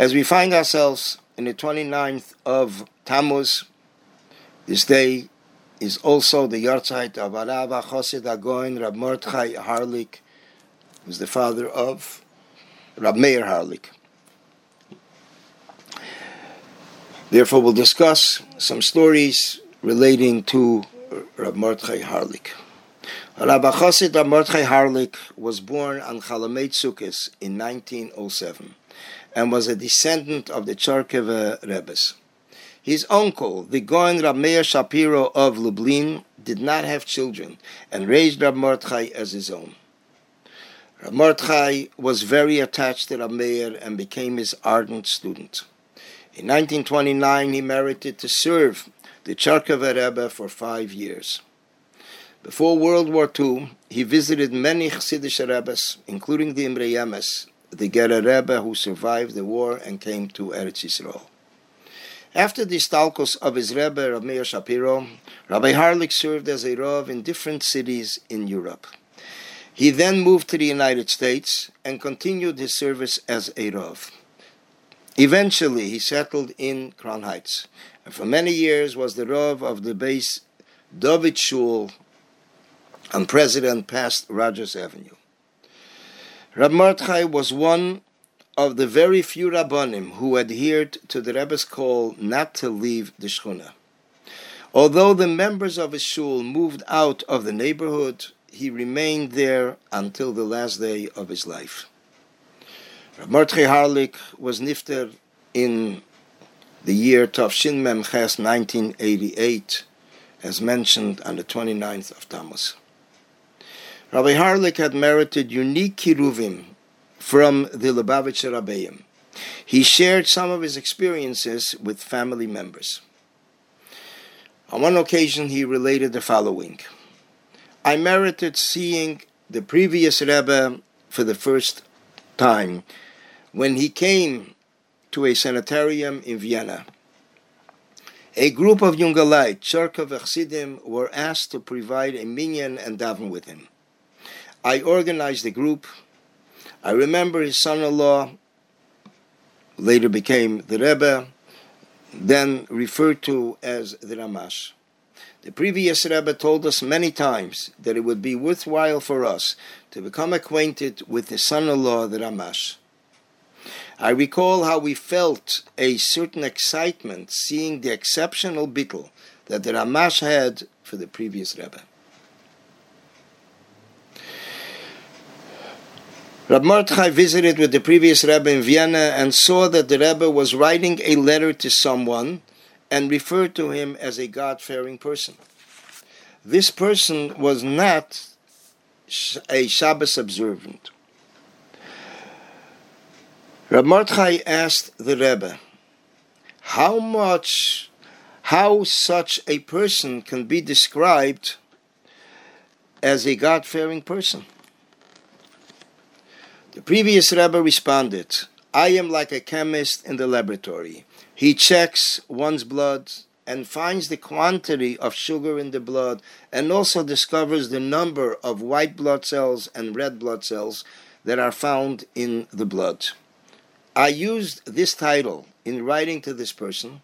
As we find ourselves in the 29th of Tammuz, this day is also the Yartzeit of Arava Chosid Agoin Rab Mordechai Harlig, who's the father of Rab Meir Harlig. Therefore, we'll discuss some stories relating to Rab Mordechai Harlig. Rabbi Chosid Rab Mordechai Harlig was born on Chol Hamoed Sukkot in 1907 and was a descendant of the Chortkover Rebbe's. His uncle, the Goen Rab Meir Shapiro of Lublin, did not have children and raised Rab Mordechai as his own. Rab Mordechai was very attached to Rab Meir and became his ardent student. In 1929, he merited to serve the Chortkover Rebbe for five years. Before World War II, he visited many Chassidish Rebbes, including the Imrei Emes, the Gerer Rebbe who survived the war and came to Eretz Yisrael. After the stalkos of his Rebbe, Rabbi Meir Shapiro, Rabbi Harlig served as a Rav in different cities in Europe. He then moved to the United States and continued his service as a Rav. Eventually, he settled in Crown Heights, and for many years was the Rav of the base David Shul on President past Rogers Avenue. Rab Mordechai was one of the very few Rabbanim who adhered to the Rebbe's call not to leave the Shchuna. Although the members of his shul moved out of the neighborhood, he remained there until the last day of his life. Rab Mordechai Harlig was nifter in the year Tavshin Mem Ches 1988, as mentioned on the 29th of Tammuz. Rabbi Harlig had merited unique kiruvim from the Lubavitcher Rabbeim. He shared some of his experiences with family members. On one occasion, he related the following I merited seeing the previous Rebbe for the first time when he came to a sanitarium in Vienna. A group of Jungalite, Chortkov Chassidim, were asked to provide a minyan and daven with him. I organized the group. I remember his son-in-law later became the Rebbe, then referred to as the Ramash. The previous Rebbe told us many times that it would be worthwhile for us to become acquainted with the son-in-law, the Ramash. I recall how we felt a certain excitement seeing the exceptional bittel that the Ramash had for the previous Rebbe. Rab Mordechai visited with the previous Rebbe in Vienna and saw that the Rebbe was writing a letter to someone and referred to him as a God fearing person. This person was not a Shabbos observant. Rab Mordechai asked the Rebbe, how much, how such a person can be described as a God fearing person? The previous Rebbe responded, I am like a chemist in the laboratory. He checks one's blood and finds the quantity of sugar in the blood and also discovers the number of white blood cells and red blood cells that are found in the blood. I used this title in writing to this person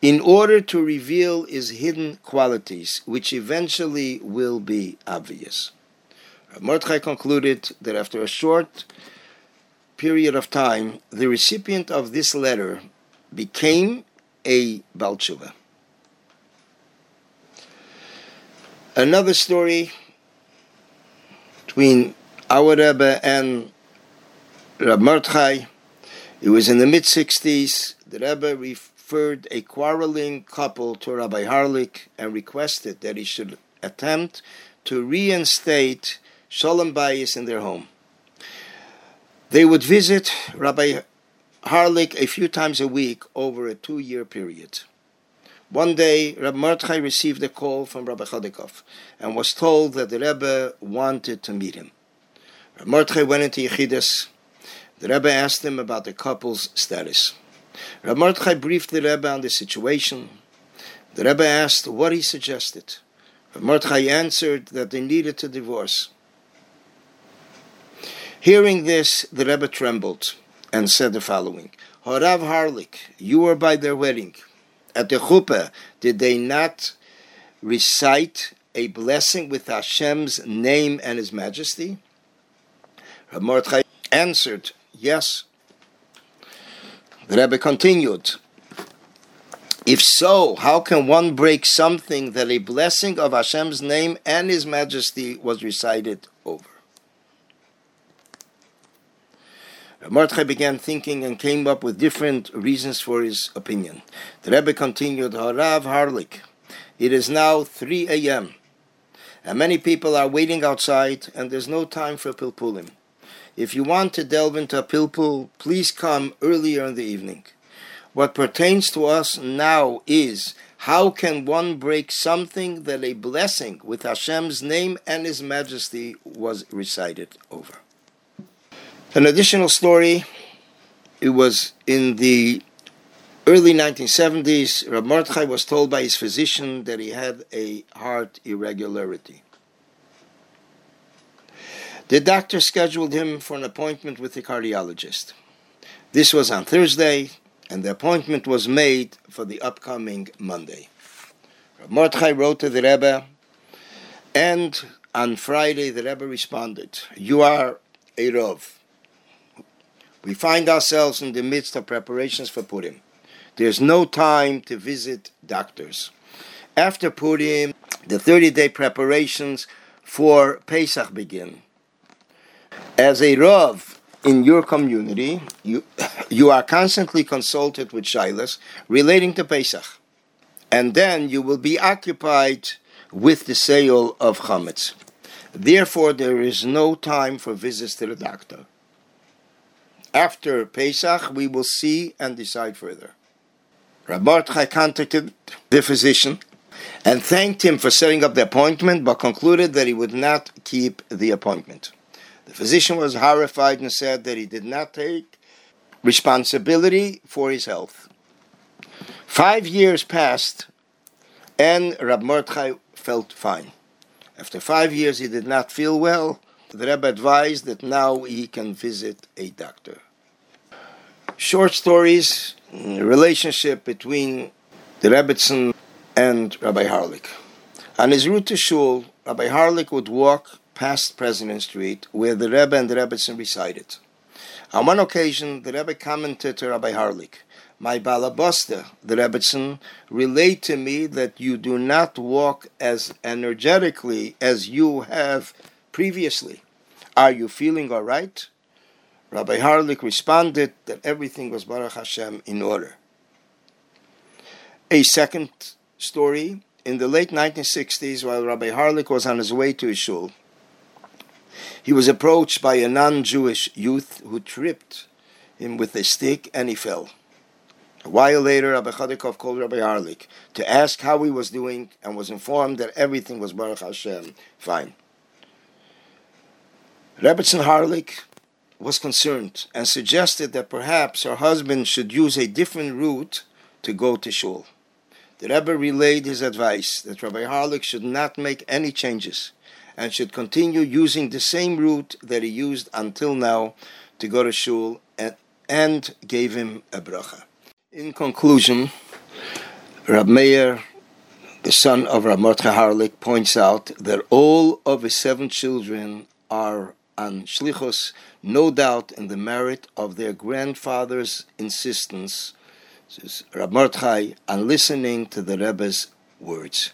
in order to reveal his hidden qualities, which eventually will be obvious. Mordechai concluded that after a short period of time, the recipient of this letter became a Balchuva. Another story between our Rebbe and Rab Mordechai. It was in the mid 60s. The Rebbe referred a quarreling couple to Rabbi Harlig and requested that he should attempt to reinstate Shalom Bayis in their home. They would visit Rabbi Harlig a few times a week over a two year period. One day, Rabbi Mordechai received a call from Rabbi Chodakov and was told that the Rebbe wanted to meet him. Rabbi Mordechai went into Yechidus. The Rebbe asked him about the couple's status. Rabbi Mordechai briefed the Rebbe on the situation. The Rebbe asked what he suggested. Rabbi Mordechai answered that they needed to divorce. Hearing this, the Rebbe trembled. and said the following Horav Harlig, you were by their wedding. At the chuppah, did they not recite a blessing with Hashem's name and His majesty? Rav Mordechai answered, Yes. The Rebbe continued, If so, how can one break something that a blessing of Hashem's name and His majesty was recited over? Mordechai began thinking and came up with different reasons for his opinion. The Rebbe continued, Harav Harlig, it is now 3 a.m. and many people are waiting outside and there's no time for pilpulim. If you want to delve into a pilpul, please come earlier in the evening. What pertains to us now is how can one break something that a blessing with Hashem's name and His majesty was recited over? An additional story, it was in the early 1970s, Rab Mordechai was told by his physician that he had a heart irregularity. The doctor scheduled him for an appointment with the cardiologist. This was on Thursday, and the appointment was made for the upcoming Monday. Rab Mordechai wrote to the Rebbe, and on Friday the Rebbe responded, You are a Rov we find ourselves in the midst of preparations for Purim. There's no time to visit doctors. After Purim, the 30 day preparations for Pesach begin. As a Rav in your community, you, you are constantly consulted with Shilas relating to Pesach. And then you will be occupied with the sale of Chametz. Therefore, there is no time for visits to the doctor. After Pesach, we will see and decide further. Rabbi contacted the physician and thanked him for setting up the appointment, but concluded that he would not keep the appointment. The physician was horrified and said that he did not take responsibility for his health. Five years passed, and Rab Mordechai felt fine. After five years, he did not feel well, the Rebbe advised that now he can visit a doctor. Short stories, relationship between the Rebbetzin and Rabbi Harlig. On his route to Shul, Rabbi Harlig would walk past President Street, where the Rebbe and the Rebbetzin resided. On one occasion, the Rebbe commented to Rabbi Harlig, my balabusta, the Rebbetzin, relate to me that you do not walk as energetically as you have previously. Are you feeling all right? Rabbi Harlig responded that everything was Baruch Hashem in order. A second story in the late 1960s, while Rabbi Harlig was on his way to his shul, he was approached by a non Jewish youth who tripped him with a stick and he fell. A while later, Rabbi Chodakov called Rabbi Harlig to ask how he was doing and was informed that everything was Baruch Hashem fine. Rebbetzin Harlig was concerned and suggested that perhaps her husband should use a different route to go to shul. The Rebbe relayed his advice that Rabbi Harlig should not make any changes and should continue using the same route that he used until now to go to shul and, and gave him a bracha. In conclusion, Rab Meir, the son of Rab Mordechai Harlig, points out that all of his seven children are on Shlichos, no doubt in the merit of their grandfather's insistence, Rab Mordechai, on listening to the Rebbe's words.